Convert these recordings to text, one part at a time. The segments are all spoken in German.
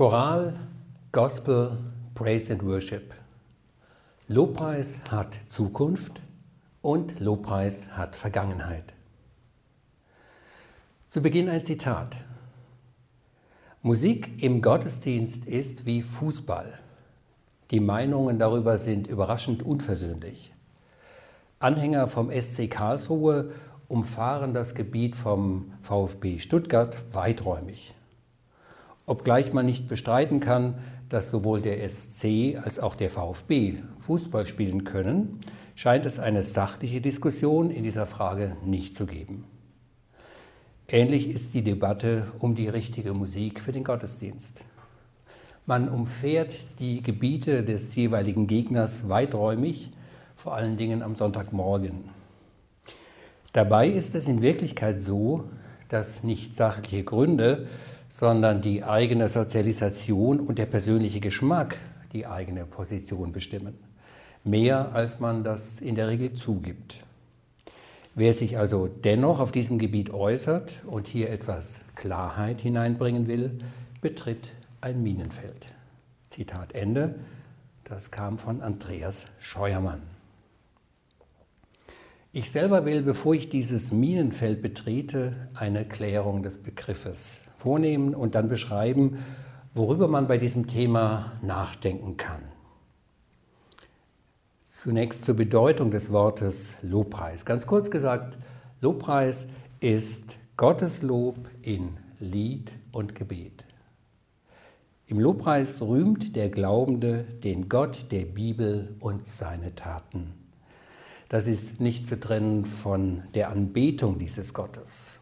Choral, Gospel, Praise and Worship. Lobpreis hat Zukunft und Lobpreis hat Vergangenheit. Zu Beginn ein Zitat. Musik im Gottesdienst ist wie Fußball. Die Meinungen darüber sind überraschend unversöhnlich. Anhänger vom SC Karlsruhe umfahren das Gebiet vom VfB Stuttgart weiträumig. Obgleich man nicht bestreiten kann, dass sowohl der SC als auch der VfB Fußball spielen können, scheint es eine sachliche Diskussion in dieser Frage nicht zu geben. Ähnlich ist die Debatte um die richtige Musik für den Gottesdienst. Man umfährt die Gebiete des jeweiligen Gegners weiträumig, vor allen Dingen am Sonntagmorgen. Dabei ist es in Wirklichkeit so, dass nicht sachliche Gründe, sondern die eigene Sozialisation und der persönliche Geschmack die eigene Position bestimmen. Mehr als man das in der Regel zugibt. Wer sich also dennoch auf diesem Gebiet äußert und hier etwas Klarheit hineinbringen will, betritt ein Minenfeld. Zitat Ende. Das kam von Andreas Scheuermann. Ich selber will, bevor ich dieses Minenfeld betrete, eine Klärung des Begriffes vornehmen und dann beschreiben, worüber man bei diesem Thema nachdenken kann. Zunächst zur Bedeutung des Wortes Lobpreis. Ganz kurz gesagt, Lobpreis ist Gottes Lob in Lied und Gebet. Im Lobpreis rühmt der Glaubende den Gott der Bibel und seine Taten. Das ist nicht zu trennen von der Anbetung dieses Gottes.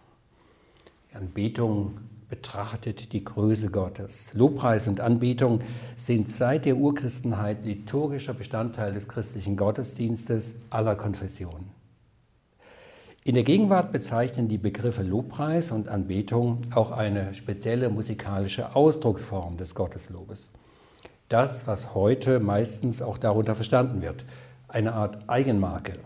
Die Anbetung betrachtet die Größe Gottes. Lobpreis und Anbetung sind seit der Urchristenheit liturgischer Bestandteil des christlichen Gottesdienstes aller Konfessionen. In der Gegenwart bezeichnen die Begriffe Lobpreis und Anbetung auch eine spezielle musikalische Ausdrucksform des Gotteslobes. Das, was heute meistens auch darunter verstanden wird, eine Art Eigenmarke.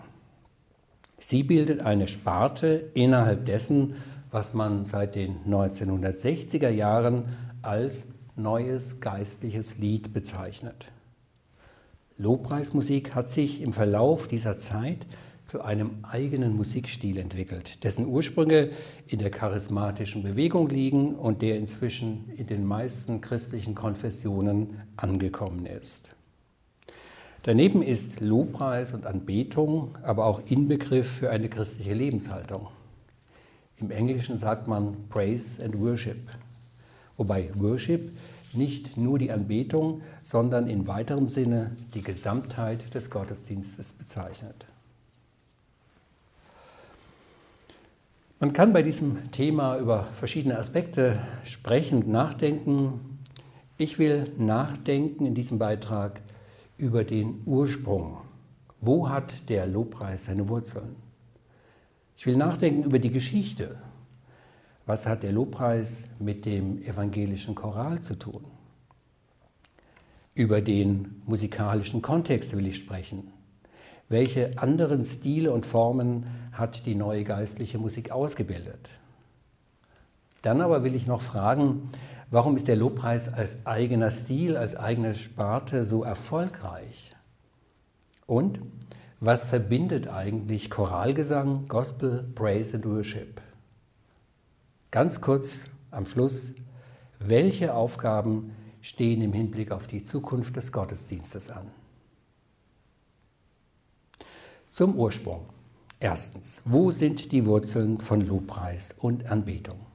Sie bildet eine Sparte innerhalb dessen, was man seit den 1960er Jahren als neues geistliches Lied bezeichnet. Lobpreismusik hat sich im Verlauf dieser Zeit zu einem eigenen Musikstil entwickelt, dessen Ursprünge in der charismatischen Bewegung liegen und der inzwischen in den meisten christlichen Konfessionen angekommen ist. Daneben ist Lobpreis und Anbetung aber auch Inbegriff für eine christliche Lebenshaltung. Im Englischen sagt man Praise and Worship, wobei Worship nicht nur die Anbetung, sondern in weiterem Sinne die Gesamtheit des Gottesdienstes bezeichnet. Man kann bei diesem Thema über verschiedene Aspekte sprechend nachdenken. Ich will nachdenken in diesem Beitrag über den Ursprung. Wo hat der Lobpreis seine Wurzeln? Ich will nachdenken über die Geschichte. Was hat der Lobpreis mit dem evangelischen Choral zu tun? Über den musikalischen Kontext will ich sprechen. Welche anderen Stile und Formen hat die neue geistliche Musik ausgebildet? Dann aber will ich noch fragen, warum ist der Lobpreis als eigener Stil, als eigene Sparte so erfolgreich? Und was verbindet eigentlich Choralgesang, Gospel, Praise and Worship? Ganz kurz am Schluss, welche Aufgaben stehen im Hinblick auf die Zukunft des Gottesdienstes an? Zum Ursprung. Erstens, wo sind die Wurzeln von Lobpreis und Anbetung?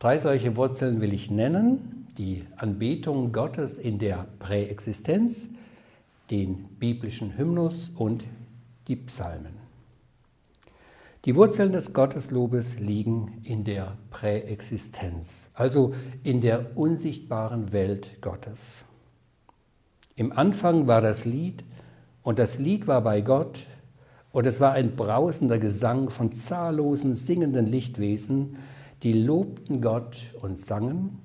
Drei solche Wurzeln will ich nennen. Die Anbetung Gottes in der Präexistenz, den biblischen Hymnus und die Psalmen. Die Wurzeln des Gotteslobes liegen in der Präexistenz, also in der unsichtbaren Welt Gottes. Im Anfang war das Lied und das Lied war bei Gott und es war ein brausender Gesang von zahllosen singenden Lichtwesen, die lobten Gott und sangen,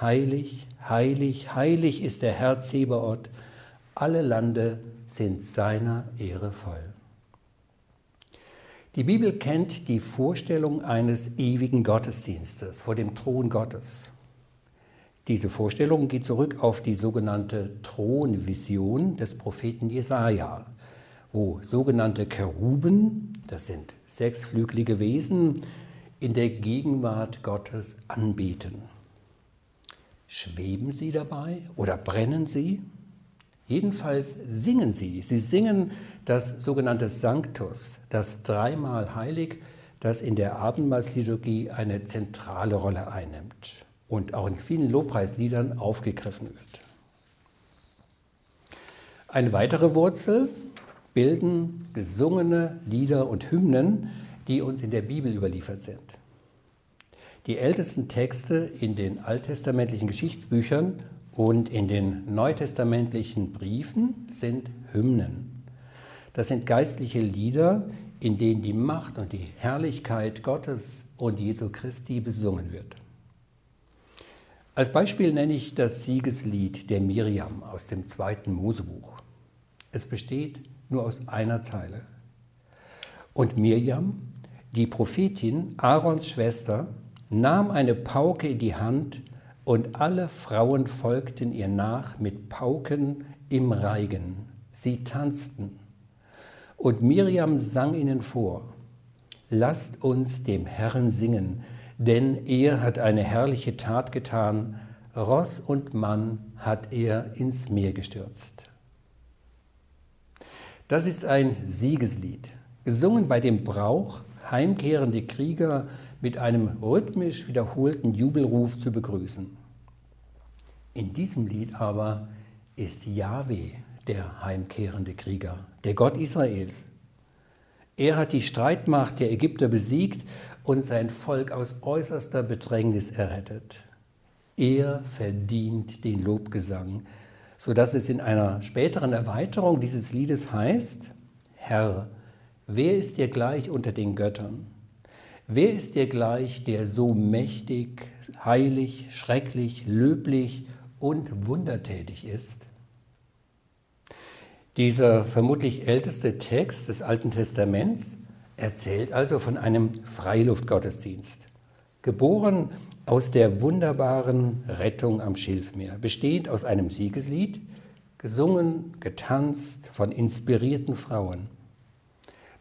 Heilig, heilig, heilig ist der Herr Zebaoth, alle Lande sind seiner Ehre voll. Die Bibel kennt die Vorstellung eines ewigen Gottesdienstes vor dem Thron Gottes. Diese Vorstellung geht zurück auf die sogenannte Thronvision des Propheten Jesaja, wo sogenannte Keruben, das sind sechsflügelige Wesen, in der Gegenwart Gottes anbeten. Schweben sie dabei oder brennen sie? Jedenfalls singen sie. Sie singen das sogenannte Sanctus, das dreimal heilig, das in der Abendmahlsliturgie eine zentrale Rolle einnimmt und auch in vielen Lobpreisliedern aufgegriffen wird. Eine weitere Wurzel bilden gesungene Lieder und Hymnen, die uns in der Bibel überliefert sind. Die ältesten Texte in den alttestamentlichen Geschichtsbüchern und in den neutestamentlichen Briefen sind Hymnen. Das sind geistliche Lieder, in denen die Macht und die Herrlichkeit Gottes und Jesu Christi besungen wird. Als Beispiel nenne ich das Siegeslied der Miriam aus dem zweiten Mosebuch. Es besteht nur aus einer Zeile. Und Miriam, die Prophetin, Aarons Schwester, nahm eine Pauke in die Hand und alle Frauen folgten ihr nach mit Pauken im Reigen. Sie tanzten. Und Miriam sang ihnen vor, lasst uns dem Herrn singen, denn er hat eine herrliche Tat getan, Ross und Mann hat er ins Meer gestürzt. Das ist ein Siegeslied, gesungen bei dem Brauch, heimkehrende Krieger mit einem rhythmisch wiederholten Jubelruf zu begrüßen. In diesem Lied aber ist Yahweh der heimkehrende Krieger, der Gott Israels. Er hat die Streitmacht der Ägypter besiegt und sein Volk aus äußerster Bedrängnis errettet. Er verdient den Lobgesang, sodass es in einer späteren Erweiterung dieses Liedes heißt, Herr, wer ist dir gleich unter den Göttern? Wer ist dir gleich, der so mächtig, heilig, schrecklich, löblich und wundertätig ist? Dieser vermutlich älteste Text des Alten Testaments erzählt also von einem Freiluftgottesdienst, geboren aus der wunderbaren Rettung am Schilfmeer, bestehend aus einem Siegeslied, gesungen, getanzt von inspirierten Frauen.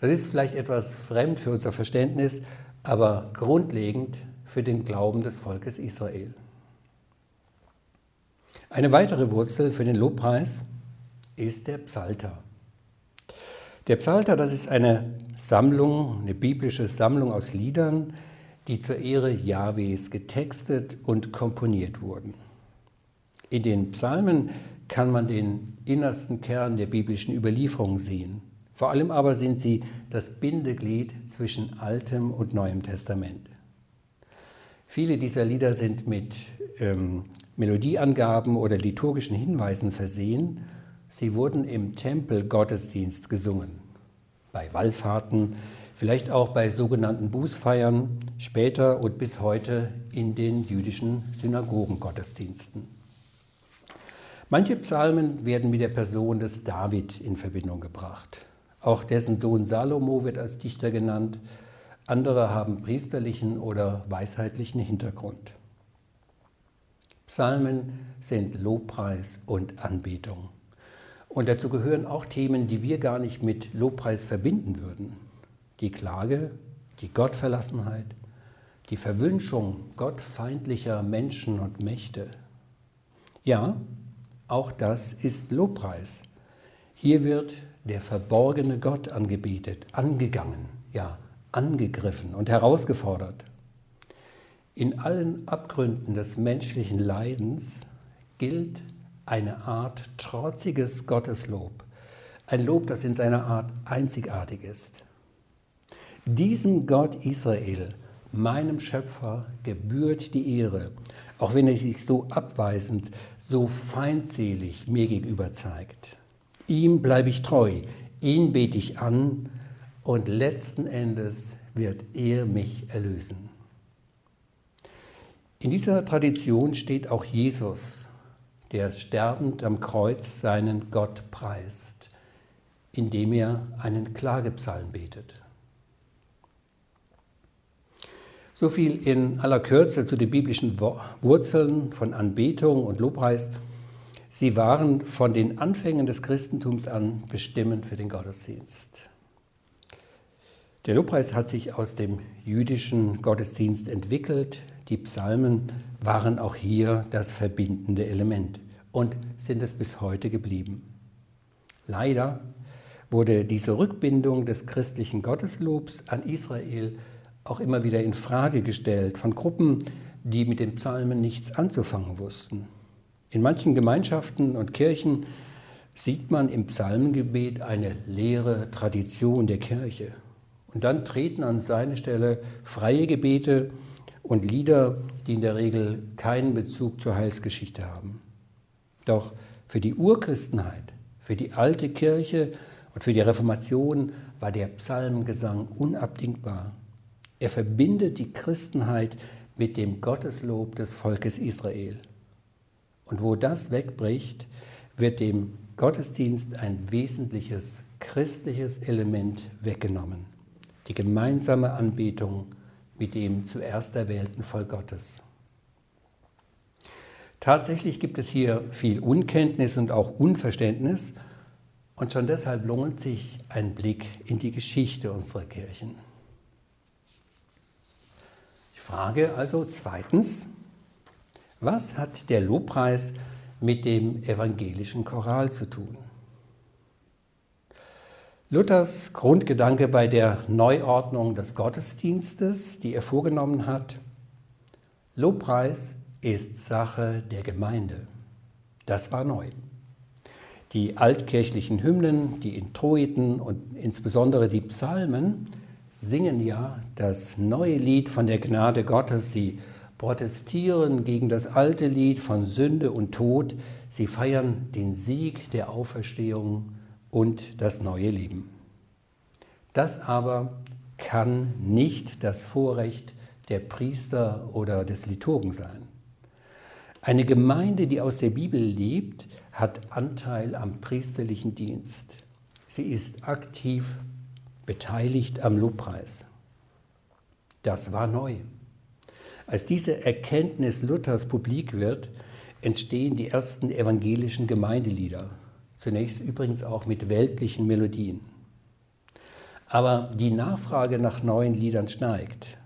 Das ist vielleicht etwas fremd für unser Verständnis, aber grundlegend für den Glauben des Volkes Israel. Eine weitere Wurzel für den Lobpreis ist der Psalter. Der Psalter, das ist eine Sammlung, eine biblische Sammlung aus Liedern, die zur Ehre Jahwes getextet und komponiert wurden. In den Psalmen kann man den innersten Kern der biblischen Überlieferung sehen. Vor allem aber sind sie das Bindeglied zwischen Altem und Neuem Testament. Viele dieser Lieder sind mit ähm, Melodieangaben oder liturgischen Hinweisen versehen. Sie wurden im Tempelgottesdienst gesungen, bei Wallfahrten, vielleicht auch bei sogenannten Bußfeiern, später und bis heute in den jüdischen Synagogengottesdiensten. Manche Psalmen werden mit der Person des David in Verbindung gebracht. Auch dessen Sohn Salomo wird als Dichter genannt. Andere haben priesterlichen oder weisheitlichen Hintergrund. Psalmen sind Lobpreis und Anbetung. Und dazu gehören auch Themen, die wir gar nicht mit Lobpreis verbinden würden. Die Klage, die Gottverlassenheit, die Verwünschung gottfeindlicher Menschen und Mächte. Ja, auch das ist Lobpreis. Hier wird der verborgene Gott angebetet, angegangen, ja, angegriffen und herausgefordert. In allen Abgründen des menschlichen Leidens gilt eine Art trotziges Gotteslob, ein Lob, das in seiner Art einzigartig ist. Diesem Gott Israel, meinem Schöpfer, gebührt die Ehre, auch wenn er sich so abweisend, so feindselig mir gegenüber zeigt. Ihm bleibe ich treu, ihn bete ich an und letzten Endes wird er mich erlösen. In dieser Tradition steht auch Jesus, der sterbend am Kreuz seinen Gott preist, indem er einen Klagepsalm betet. So viel in aller Kürze zu den biblischen Wurzeln von Anbetung und Lobpreis. Sie waren von den Anfängen des Christentums an bestimmend für den Gottesdienst. Der Lobpreis hat sich aus dem jüdischen Gottesdienst entwickelt. Die Psalmen waren auch hier das verbindende Element und sind es bis heute geblieben. Leider wurde diese Rückbindung des christlichen Gotteslobs an Israel auch immer wieder in Frage gestellt von Gruppen, die mit den Psalmen nichts anzufangen wussten. In manchen Gemeinschaften und Kirchen sieht man im Psalmengebet eine leere Tradition der Kirche. Und dann treten an seine Stelle freie Gebete und Lieder, die in der Regel keinen Bezug zur Heilsgeschichte haben. Doch für die Urchristenheit, für die alte Kirche und für die Reformation war der Psalmengesang unabdingbar. Er verbindet die Christenheit mit dem Gotteslob des Volkes Israel. Und wo das wegbricht, wird dem Gottesdienst ein wesentliches christliches Element weggenommen. Die gemeinsame Anbetung mit dem zuerst erwählten Volk Gottes. Tatsächlich gibt es hier viel Unkenntnis und auch Unverständnis und schon deshalb lohnt sich ein Blick in die Geschichte unserer Kirchen. Frage also zweitens, was hat der Lobpreis mit dem evangelischen Choral zu tun? Luthers Grundgedanke bei der Neuordnung des Gottesdienstes, die er vorgenommen hat, Lobpreis ist Sache der Gemeinde. Das war neu. Die altkirchlichen Hymnen, die Introiten und insbesondere die Psalmen singen ja das neue Lied von der Gnade Gottes. Sie protestieren gegen das alte Lied von Sünde und Tod. Sie feiern den Sieg der Auferstehung und das neue Leben. Das aber kann nicht das Vorrecht der Priester oder des Liturgen sein. Eine Gemeinde, die aus der Bibel lebt, hat Anteil am priesterlichen Dienst. Sie ist aktiv beteiligt am Lobpreis. Das war neu. Als diese Erkenntnis Luthers publik wird, entstehen die ersten evangelischen Gemeindelieder, zunächst übrigens auch mit weltlichen Melodien. Aber die Nachfrage nach neuen Liedern steigt.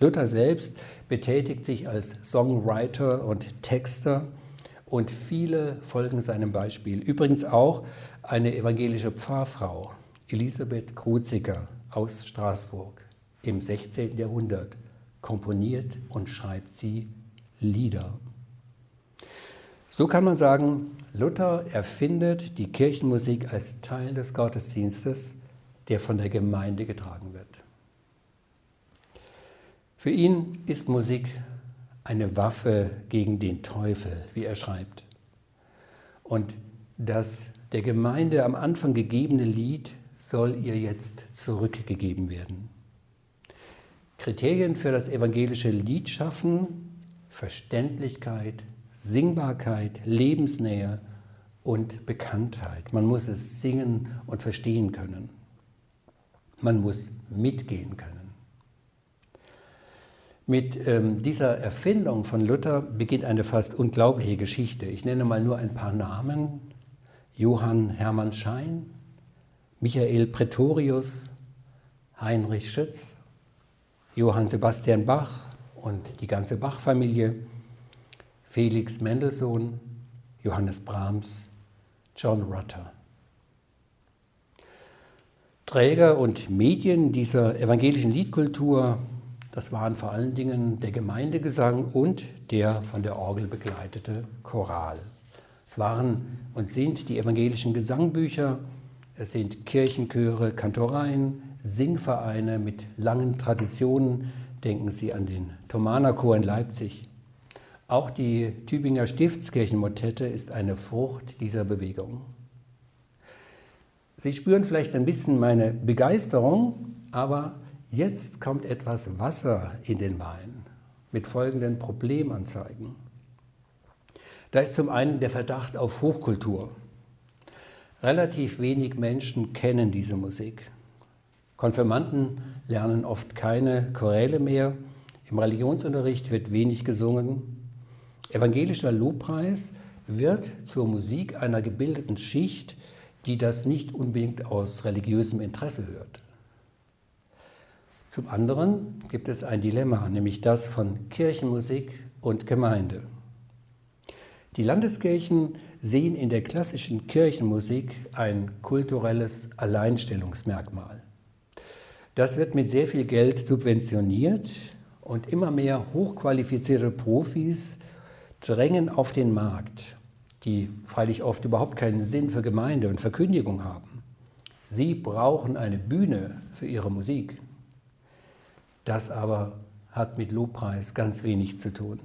Luther selbst betätigt sich als Songwriter und Texter und viele folgen seinem Beispiel. Übrigens auch eine evangelische Pfarrfrau, Elisabeth Kruziger aus Straßburg im 16. Jahrhundert komponiert und schreibt sie Lieder. So kann man sagen, Luther erfindet die Kirchenmusik als Teil des Gottesdienstes, der von der Gemeinde getragen wird. Für ihn ist Musik eine Waffe gegen den Teufel, wie er schreibt. Und das der Gemeinde am Anfang gegebene Lied soll ihr jetzt zurückgegeben werden. Kriterien für das evangelische Lied schaffen Verständlichkeit, Singbarkeit, Lebensnähe und Bekanntheit. Man muss es singen und verstehen können. Man muss mitgehen können. Mit ähm, dieser Erfindung von Luther beginnt eine fast unglaubliche Geschichte. Ich nenne mal nur ein paar Namen. Johann Hermann Schein, Michael Pretorius, Heinrich Schütz, Johann Sebastian Bach und die ganze Bach-Familie, Felix Mendelssohn, Johannes Brahms, John Rutter. Träger und Medien dieser evangelischen Liedkultur, das waren vor allen Dingen der Gemeindegesang und der von der Orgel begleitete Choral. Es waren und sind die evangelischen Gesangbücher, es sind Kirchenchöre, Kantoreien, Singvereine mit langen Traditionen. Denken Sie an den Thomanerchor in Leipzig. Auch die Tübinger Stiftskirchenmotette ist eine Frucht dieser Bewegung. Sie spüren vielleicht ein bisschen meine Begeisterung, aber jetzt kommt etwas Wasser in den Wein mit folgenden Problemanzeigen. Da ist zum einen der Verdacht auf Hochkultur. Relativ wenig Menschen kennen diese Musik. Konfirmanden lernen oft keine Choräle mehr. Im Religionsunterricht wird wenig gesungen. Evangelischer Lobpreis wird zur Musik einer gebildeten Schicht, die das nicht unbedingt aus religiösem Interesse hört. Zum anderen gibt es ein Dilemma, nämlich das von Kirchenmusik und Gemeinde. Die Landeskirchen sehen in der klassischen Kirchenmusik ein kulturelles Alleinstellungsmerkmal. Das wird mit sehr viel Geld subventioniert und immer mehr hochqualifizierte Profis drängen auf den Markt, die freilich oft überhaupt keinen Sinn für Gemeinde und Verkündigung haben. Sie brauchen eine Bühne für ihre Musik. Das aber hat mit Lobpreis ganz wenig zu tun.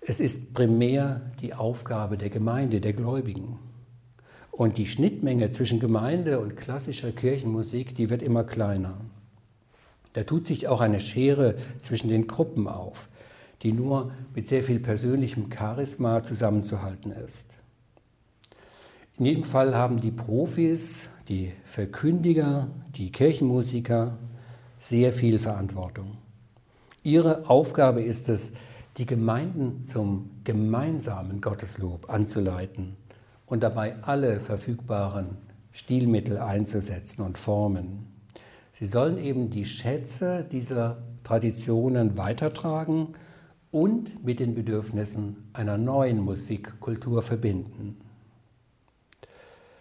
Es ist primär die Aufgabe der Gemeinde, der Gläubigen. Und die Schnittmenge zwischen Gemeinde und klassischer Kirchenmusik, die wird immer kleiner. Da tut sich auch eine Schere zwischen den Gruppen auf, die nur mit sehr viel persönlichem Charisma zusammenzuhalten ist. In jedem Fall haben die Profis, die Verkündiger, die Kirchenmusiker sehr viel Verantwortung. Ihre Aufgabe ist es, die Gemeinden zum gemeinsamen Gotteslob anzuleiten und dabei alle verfügbaren Stilmittel einzusetzen und formen. Sie sollen eben die Schätze dieser Traditionen weitertragen und mit den Bedürfnissen einer neuen Musikkultur verbinden.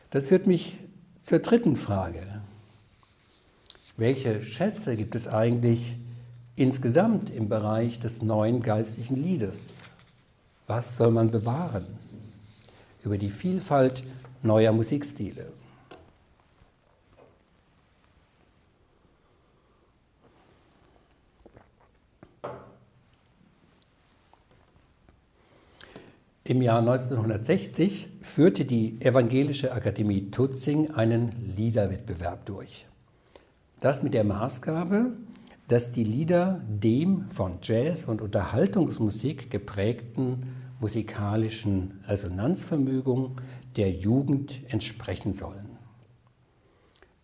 Das führt mich zur dritten Frage. Welche Schätze gibt es eigentlich insgesamt im Bereich des neuen geistlichen Liedes? Was soll man bewahren? Über die Vielfalt neuer Musikstile. Im Jahr 1960 führte die Evangelische Akademie Tutzing einen Liederwettbewerb durch. Das mit der Maßgabe, dass die Lieder dem von Jazz und Unterhaltungsmusik geprägten musikalischen Resonanzvermögen der Jugend entsprechen sollen.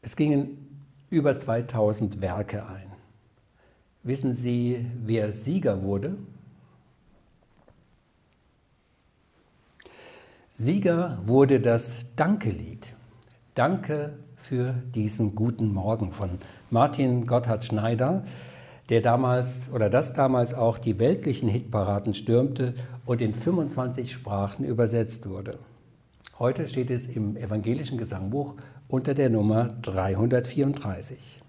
Es gingen über 2000 Werke ein. Wissen Sie, wer Sieger wurde? Sieger wurde das Dankelied. Danke für diesen guten Morgen von Martin Gotthard Schneider, der damals oder das damals auch die weltlichen Hitparaden stürmte und in 25 Sprachen übersetzt wurde. Heute steht es im evangelischen Gesangbuch unter der Nummer 334.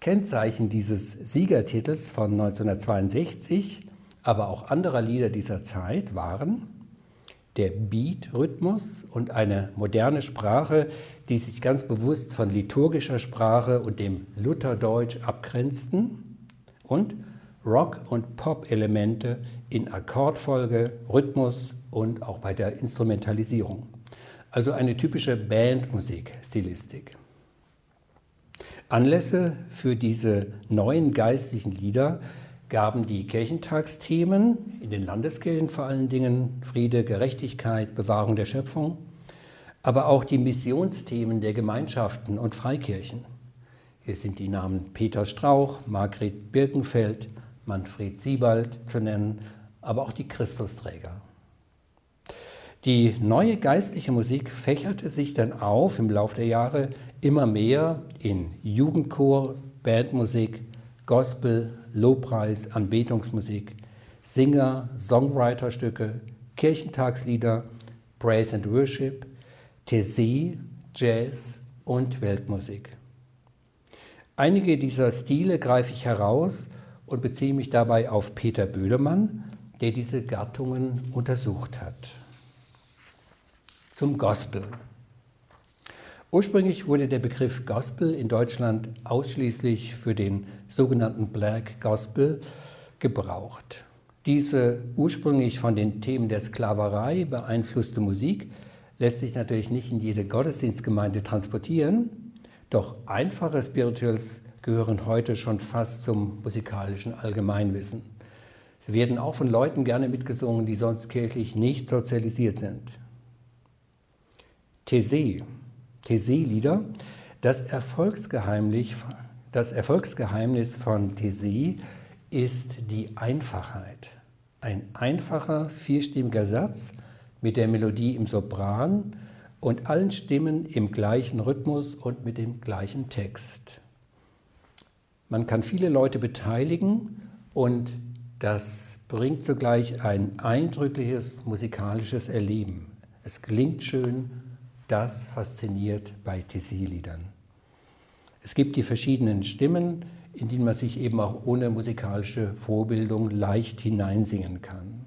Kennzeichen dieses Siegertitels von 1962, aber auch anderer Lieder dieser Zeit waren der Beat-Rhythmus und eine moderne Sprache, die sich ganz bewusst von liturgischer Sprache und dem Lutherdeutsch abgrenzten und Rock- und Pop-Elemente in Akkordfolge, Rhythmus und auch bei der Instrumentalisierung. Also eine typische Bandmusik-Stilistik. Anlässe für diese neuen geistlichen Lieder gaben die Kirchentagsthemen in den Landeskirchen vor allen Dingen Friede, Gerechtigkeit, Bewahrung der Schöpfung, aber auch die Missionsthemen der Gemeinschaften und Freikirchen. Hier sind die Namen Peter Strauch, Margret Birkenfeld, Manfred Siebald zu nennen, aber auch die Christusträger. Die neue geistliche Musik fächerte sich dann auf im Laufe der Jahre immer mehr in Jugendchor, Bandmusik, Gospel, Lobpreis, Anbetungsmusik, Singer, Songwriterstücke, Kirchentagslieder, Praise and Worship, Tessé, Jazz und Weltmusik. Einige dieser Stile greife ich heraus und beziehe mich dabei auf Peter Böhlemann, der diese Gattungen untersucht hat. Zum Gospel. Ursprünglich wurde der Begriff Gospel in Deutschland ausschließlich für den sogenannten Black Gospel gebraucht. Diese ursprünglich von den Themen der Sklaverei beeinflusste Musik lässt sich natürlich nicht in jede Gottesdienstgemeinde transportieren, doch einfache Spirituals gehören heute schon fast zum musikalischen Allgemeinwissen. Sie werden auch von Leuten gerne mitgesungen, die sonst kirchlich nicht sozialisiert sind. Thésée Thésée-Lieder, das Erfolgsgeheimnis das Erfolgsgeheimnis von Thésée ist die Einfachheit. Ein einfacher, vierstimmiger Satz mit der Melodie im Sopran und allen Stimmen im gleichen Rhythmus und mit dem gleichen Text. Man kann viele Leute beteiligen und das bringt zugleich ein eindrückliches musikalisches Erleben. Es klingt schön, das fasziniert bei Tessé-Liedern. Es gibt die verschiedenen Stimmen, in denen man sich eben auch ohne musikalische Vorbildung leicht hineinsingen kann.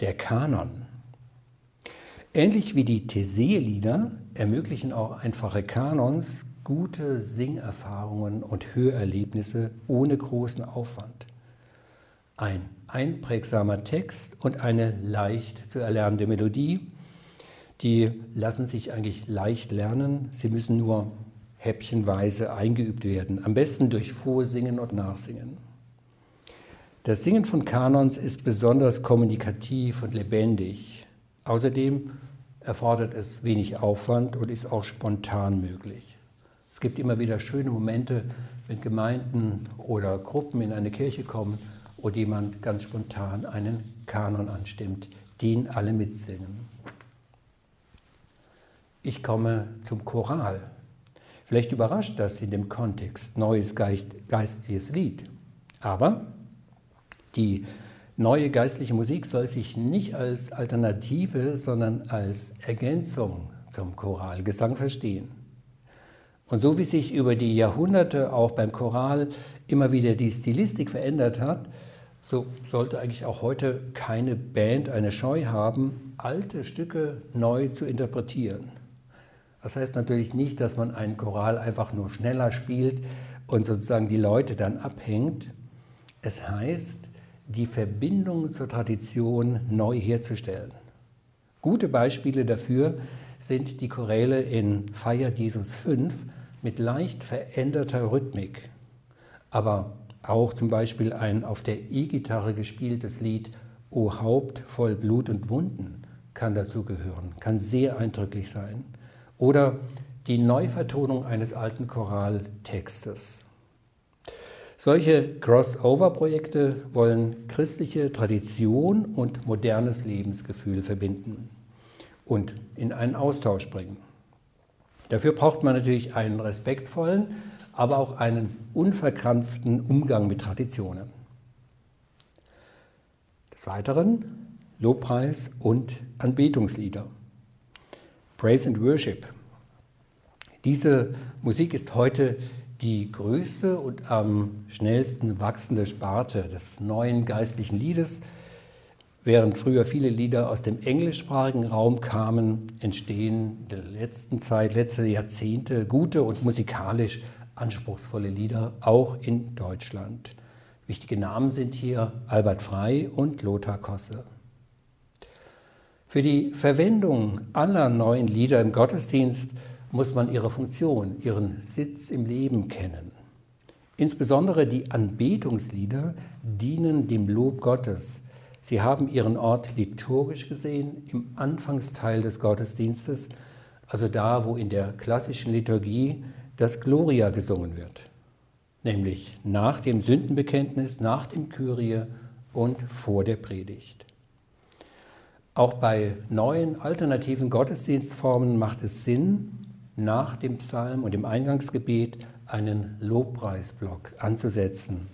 Der Kanon. Ähnlich wie die Thésée-Lieder ermöglichen auch einfache Kanons gute Singerfahrungen und Hörerlebnisse ohne großen Aufwand. Ein einprägsamer Text und eine leicht zu erlernende Melodie, die lassen sich eigentlich leicht lernen. Sie müssen nur häppchenweise eingeübt werden, am besten durch Vorsingen und Nachsingen. Das Singen von Kanons ist besonders kommunikativ und lebendig. Außerdem erfordert es wenig Aufwand und ist auch spontan möglich. Es gibt immer wieder schöne Momente, wenn Gemeinden oder Gruppen in eine Kirche kommen und jemand ganz spontan einen Kanon anstimmt, den alle mitsingen. Ich komme zum Choral. Vielleicht überrascht das in dem Kontext neues geistliches Lied. Aber die neue geistliche Musik soll sich nicht als Alternative, sondern als Ergänzung zum Choralgesang verstehen. Und so wie sich über die Jahrhunderte auch beim Choral immer wieder die Stilistik verändert hat, so sollte eigentlich auch heute keine Band eine Scheu haben, alte Stücke neu zu interpretieren. Das heißt natürlich nicht, dass man einen Choral einfach nur schneller spielt und sozusagen die Leute dann abhängt. Es heißt, die Verbindung zur Tradition neu herzustellen. Gute Beispiele dafür sind die Choräle in Feiert Jesus 5 mit leicht veränderter Rhythmik, aber auch zum Beispiel ein auf der E-Gitarre gespieltes Lied O Haupt voll Blut und Wunden kann dazugehören, kann sehr eindrücklich sein. Oder die Neuvertonung eines alten Choraltextes. Solche Crossover-Projekte wollen christliche Tradition und modernes Lebensgefühl verbinden und in einen Austausch bringen. Dafür braucht man natürlich einen respektvollen, aber auch einen unverkrampften Umgang mit Traditionen. Des Weiteren Lobpreis und Anbetungslieder. Praise and Worship. Diese Musik ist heute die größte und am schnellsten wachsende Sparte des neuen geistlichen Liedes. Während früher viele Lieder aus dem englischsprachigen Raum kamen, entstehen in der letzten Zeit, letzte Jahrzehnte gute und musikalisch anspruchsvolle Lieder auch in Deutschland. Wichtige Namen sind hier Albert Frei und Lothar Kosse. Für die Verwendung aller neuen Lieder im Gottesdienst muss man ihre Funktion, ihren Sitz im Leben kennen. Insbesondere die Anbetungslieder dienen dem Lob Gottes. Sie haben ihren Ort liturgisch gesehen im Anfangsteil des Gottesdienstes, also da, wo in der klassischen Liturgie das Gloria gesungen wird, nämlich nach dem Sündenbekenntnis, nach dem Kyrie und vor der Predigt. Auch bei neuen alternativen Gottesdienstformen macht es Sinn, nach dem Psalm und dem Eingangsgebet einen Lobpreisblock anzusetzen.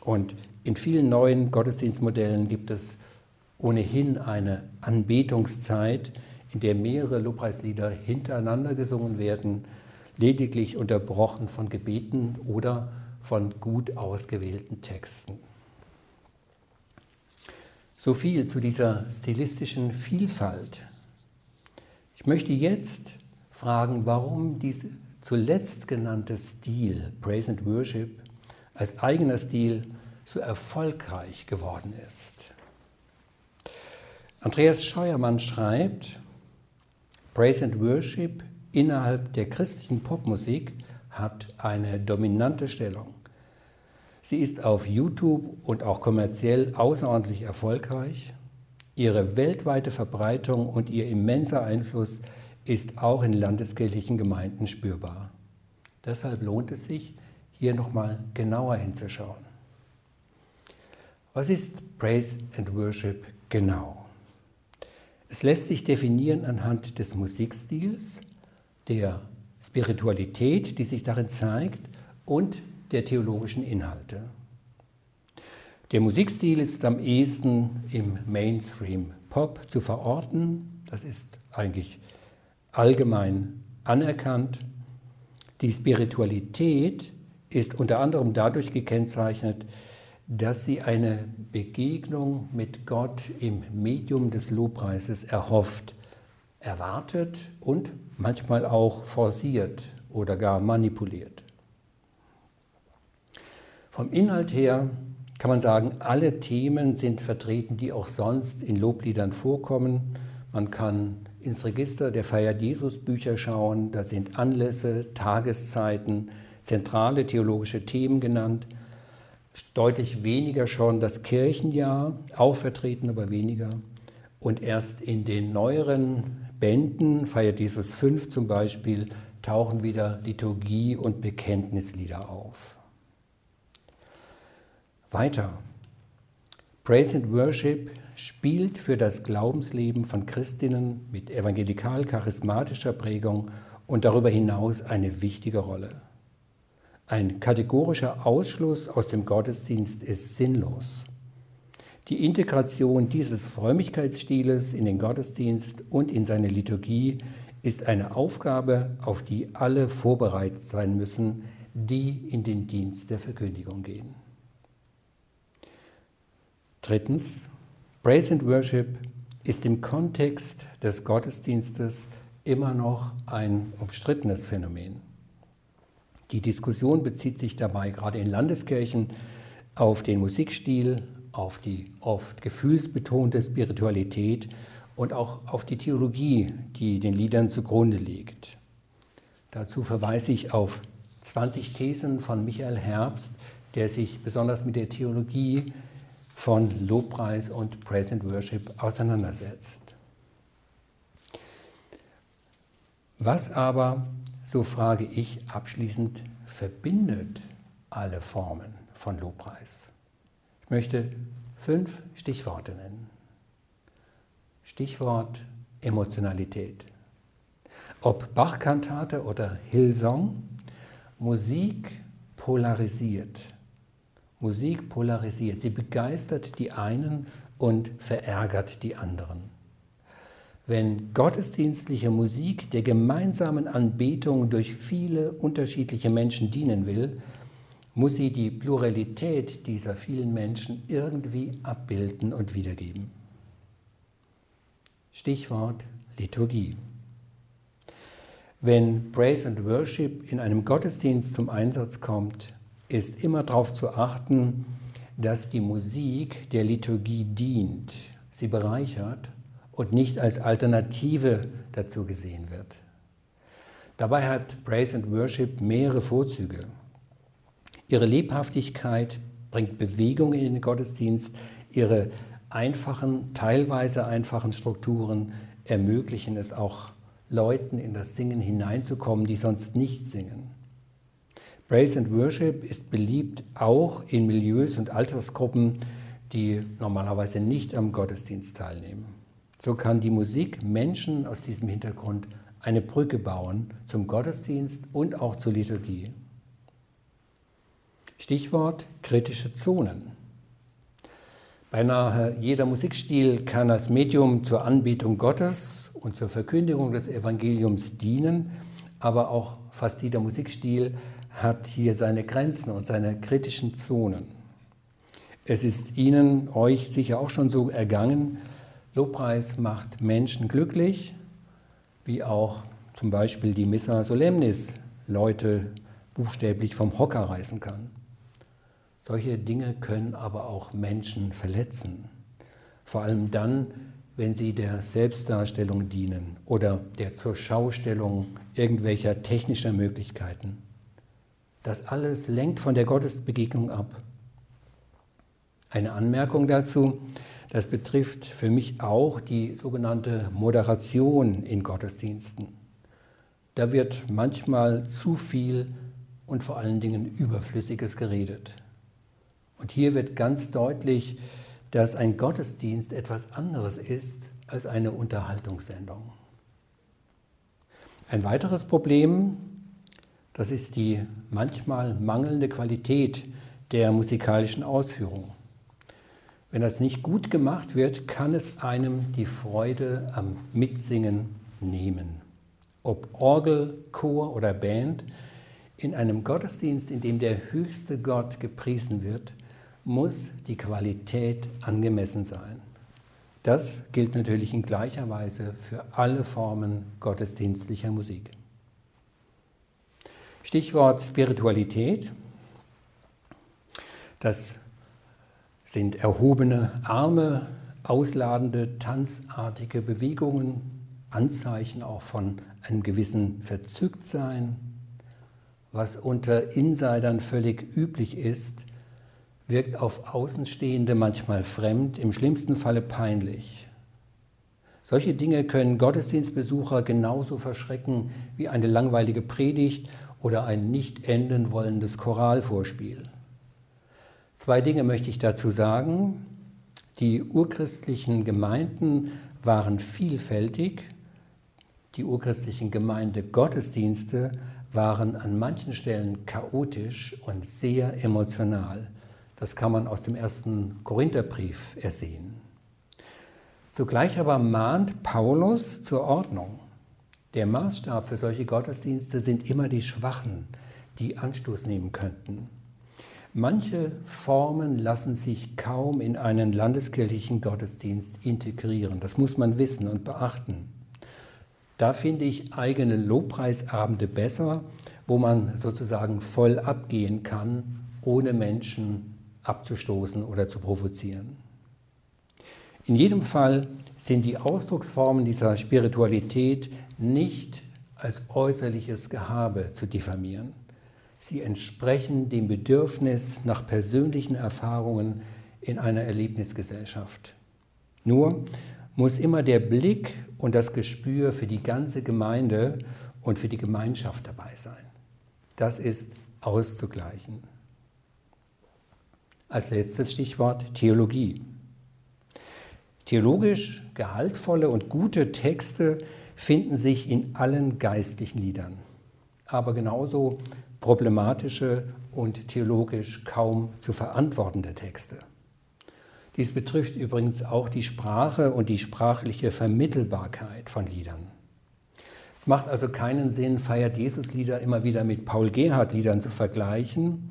Und in vielen neuen Gottesdienstmodellen gibt es ohnehin eine Anbetungszeit, in der mehrere Lobpreislieder hintereinander gesungen werden, lediglich unterbrochen von Gebeten oder von gut ausgewählten Texten. So viel zu dieser stilistischen Vielfalt. Ich möchte jetzt fragen, warum dieser zuletzt genannte Stil, Praise and Worship, als eigener Stil so erfolgreich geworden ist. Andreas Scheuermann schreibt, Praise and Worship innerhalb der christlichen Popmusik hat eine dominante Stellung. Sie ist auf YouTube und auch kommerziell außerordentlich erfolgreich. Ihre weltweite Verbreitung und ihr immenser Einfluss ist auch in landeskirchlichen Gemeinden spürbar. Deshalb lohnt es sich, hier nochmal genauer hinzuschauen. Was ist Praise and Worship genau? Es lässt sich definieren anhand des Musikstils, der Spiritualität, die sich darin zeigt, und der theologischen Inhalte. Der Musikstil ist am ehesten im Mainstream Pop zu verorten. Das ist eigentlich allgemein anerkannt. Die Spiritualität ist unter anderem dadurch gekennzeichnet, dass sie eine Begegnung mit Gott im Medium des Lobpreises erhofft, erwartet und manchmal auch forciert oder gar manipuliert. Vom Inhalt her kann man sagen, alle Themen sind vertreten, die auch sonst in Lobliedern vorkommen. Man kann ins Register der Feier Jesus Bücher schauen, da sind Anlässe, Tageszeiten, zentrale theologische Themen genannt. Deutlich weniger schon das Kirchenjahr, auch vertreten, aber weniger. Und erst in den neueren Bänden, Feier Jesus 5 zum Beispiel, tauchen wieder Liturgie und Bekenntnislieder auf. Weiter. Praise and Worship spielt für das Glaubensleben von Christinnen mit evangelikal-charismatischer Prägung und darüber hinaus eine wichtige Rolle. Ein kategorischer Ausschluss aus dem Gottesdienst ist sinnlos. Die Integration dieses Frömmigkeitsstiles in den Gottesdienst und in seine Liturgie ist eine Aufgabe, auf die alle vorbereitet sein müssen, die in den Dienst der Verkündigung gehen. Drittens, Praise and Worship ist im Kontext des Gottesdienstes immer noch ein umstrittenes Phänomen. Die Diskussion bezieht sich dabei gerade in Landeskirchen auf den Musikstil, auf die oft gefühlsbetonte Spiritualität und auch auf die Theologie, die den Liedern zugrunde liegt. Dazu verweise ich auf 20 Thesen von Michael Herbst, der sich besonders mit der Theologie von Lobpreis und Praise and Worship auseinandersetzt. Was aber so frage ich abschließend, verbindet alle Formen von Lobpreis? Ich möchte fünf Stichworte nennen. Stichwort Emotionalität. Ob Bachkantate oder Hillsong, Musik polarisiert. Musik polarisiert. Sie begeistert die einen und verärgert die anderen. Wenn gottesdienstliche Musik der gemeinsamen Anbetung durch viele unterschiedliche Menschen dienen will, muss sie die Pluralität dieser vielen Menschen irgendwie abbilden und wiedergeben. Stichwort Liturgie. Wenn Praise and Worship in einem Gottesdienst zum Einsatz kommt, ist immer darauf zu achten, dass die Musik der Liturgie dient, sie bereichert und nicht als Alternative dazu gesehen wird. Dabei hat Praise and Worship mehrere Vorzüge. Ihre Lebhaftigkeit bringt Bewegung in den Gottesdienst, ihre einfachen, teilweise einfachen Strukturen ermöglichen es auch Leuten in das Singen hineinzukommen, die sonst nicht singen. Praise and Worship ist beliebt auch in Milieus und Altersgruppen, die normalerweise nicht am Gottesdienst teilnehmen. So kann die Musik Menschen aus diesem Hintergrund eine Brücke bauen zum Gottesdienst und auch zur Liturgie. Stichwort kritische Zonen. Beinahe jeder Musikstil kann als Medium zur Anbetung Gottes und zur Verkündigung des Evangeliums dienen, aber auch fast jeder Musikstil hat hier seine Grenzen und seine kritischen Zonen. Es ist Ihnen, euch sicher auch schon so ergangen, Lobpreis macht Menschen glücklich, wie auch zum Beispiel die Missa Solemnis Leute buchstäblich vom Hocker reißen kann. Solche Dinge können aber auch Menschen verletzen. Vor allem dann, wenn sie der Selbstdarstellung dienen oder der zur Schaustellung irgendwelcher technischer Möglichkeiten. Das alles lenkt von der Gottesbegegnung ab. Eine Anmerkung dazu. Das betrifft für mich auch die sogenannte Moderation in Gottesdiensten. Da wird manchmal zu viel und vor allen Dingen Überflüssiges geredet. Und hier wird ganz deutlich, dass ein Gottesdienst etwas anderes ist als eine Unterhaltungssendung. Ein weiteres Problem, das ist die manchmal mangelnde Qualität der musikalischen Ausführung. Wenn das nicht gut gemacht wird, kann es einem die Freude am Mitsingen nehmen. Ob Orgel, Chor oder Band, in einem Gottesdienst, in dem der höchste Gott gepriesen wird, muss die Qualität angemessen sein. Das gilt natürlich in gleicher Weise für alle Formen gottesdienstlicher Musik. Stichwort Spiritualität. Das sind erhobene Arme, ausladende, tanzartige Bewegungen, Anzeichen auch von einem gewissen Verzücktsein. Was unter Insidern völlig üblich ist, wirkt auf Außenstehende manchmal fremd, im schlimmsten Falle peinlich. Solche Dinge können Gottesdienstbesucher genauso verschrecken wie eine langweilige Predigt oder ein nicht enden wollendes Choralvorspiel. Zwei Dinge möchte ich dazu sagen. Die urchristlichen Gemeinden waren vielfältig. Die urchristlichen Gemeindegottesdienste waren an manchen Stellen chaotisch und sehr emotional. Das kann man aus dem ersten Korintherbrief ersehen. Zugleich aber mahnt Paulus zur Ordnung. Der Maßstab für solche Gottesdienste sind immer die Schwachen, die Anstoß nehmen könnten. Manche Formen lassen sich kaum in einen landeskirchlichen Gottesdienst integrieren. Das muss man wissen und beachten. Da finde ich eigene Lobpreisabende besser, wo man sozusagen voll abgehen kann, ohne Menschen abzustoßen oder zu provozieren. In jedem Fall sind die Ausdrucksformen dieser Spiritualität nicht als äußerliches Gehabe zu diffamieren. Sie entsprechen dem Bedürfnis nach persönlichen Erfahrungen in einer Erlebnisgesellschaft. Nur muss immer der Blick und das Gespür für die ganze Gemeinde und für die Gemeinschaft dabei sein. Das ist auszugleichen. Als letztes Stichwort Theologie. Theologisch gehaltvolle und gute Texte finden sich in allen geistlichen Liedern, aber genauso problematische und theologisch kaum zu verantwortende Texte. Dies betrifft übrigens auch die Sprache und die sprachliche Vermittelbarkeit von Liedern. Es macht also keinen Sinn, Feiert Jesus-Lieder immer wieder mit Paul Gerhardt-Liedern zu vergleichen,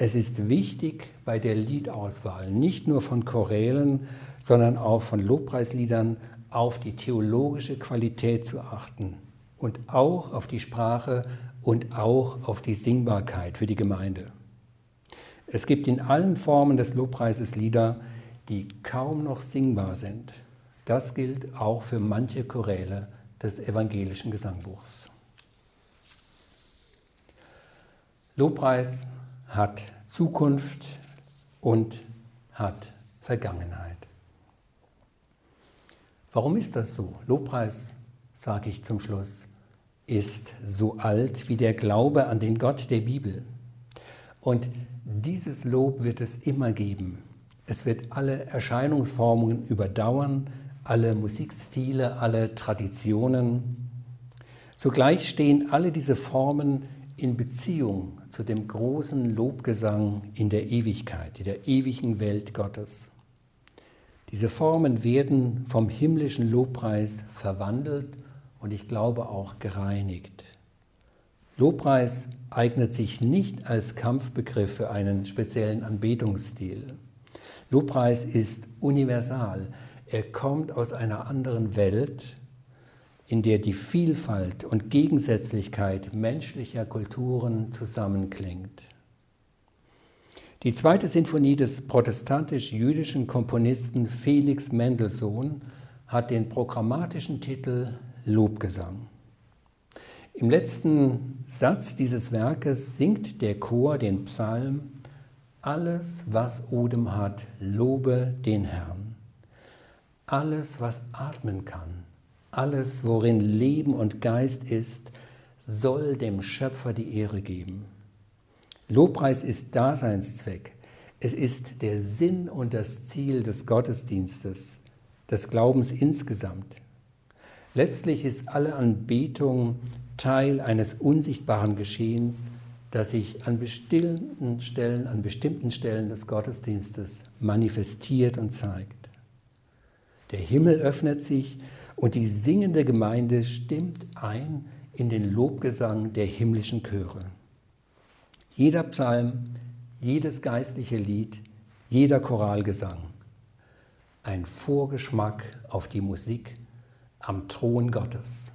es ist wichtig bei der Liedauswahl nicht nur von Chorälen, sondern auch von Lobpreisliedern auf die theologische Qualität zu achten und auch auf die Sprache und auch auf die Singbarkeit für die Gemeinde. Es gibt in allen Formen des Lobpreises Lieder, die kaum noch singbar sind. Das gilt auch für manche Choräle des evangelischen Gesangbuchs. Lobpreis hat Zukunft und hat Vergangenheit. Warum ist das so? Lobpreis, sage ich zum Schluss, ist so alt wie der Glaube an den Gott der Bibel. Und dieses Lob wird es immer geben. Es wird alle Erscheinungsformen überdauern, alle Musikstile, alle Traditionen. Zugleich stehen alle diese Formen in Beziehung zu dem großen Lobgesang in der Ewigkeit, in der ewigen Welt Gottes. Diese Formen werden vom himmlischen Lobpreis verwandelt und ich glaube auch gereinigt. Lobpreis eignet sich nicht als Kampfbegriff für einen speziellen Anbetungsstil. Lobpreis ist universal. Er kommt aus einer anderen Welt in der die Vielfalt und Gegensätzlichkeit menschlicher Kulturen zusammenklingt. Die zweite Sinfonie des protestantisch-jüdischen Komponisten Felix Mendelssohn hat den programmatischen Titel Lobgesang. Im letzten Satz dieses Werkes singt der Chor den Psalm Alles, was Odem hat, lobe den Herrn. Alles, was atmen kann, alles, worin Leben und Geist ist, soll dem Schöpfer die Ehre geben. Lobpreis ist Daseinszweck. Es ist der Sinn und das Ziel des Gottesdienstes, des Glaubens insgesamt. Letztlich ist alle Anbetung Teil eines unsichtbaren Geschehens, das sich an bestimmten Stellen, an bestimmten Stellen des Gottesdienstes manifestiert und zeigt. Der Himmel öffnet sich und die singende Gemeinde stimmt ein in den Lobgesang der himmlischen Chöre. Jeder Psalm, jedes geistliche Lied, jeder Choralgesang. Ein Vorgeschmack auf die Musik am Thron Gottes.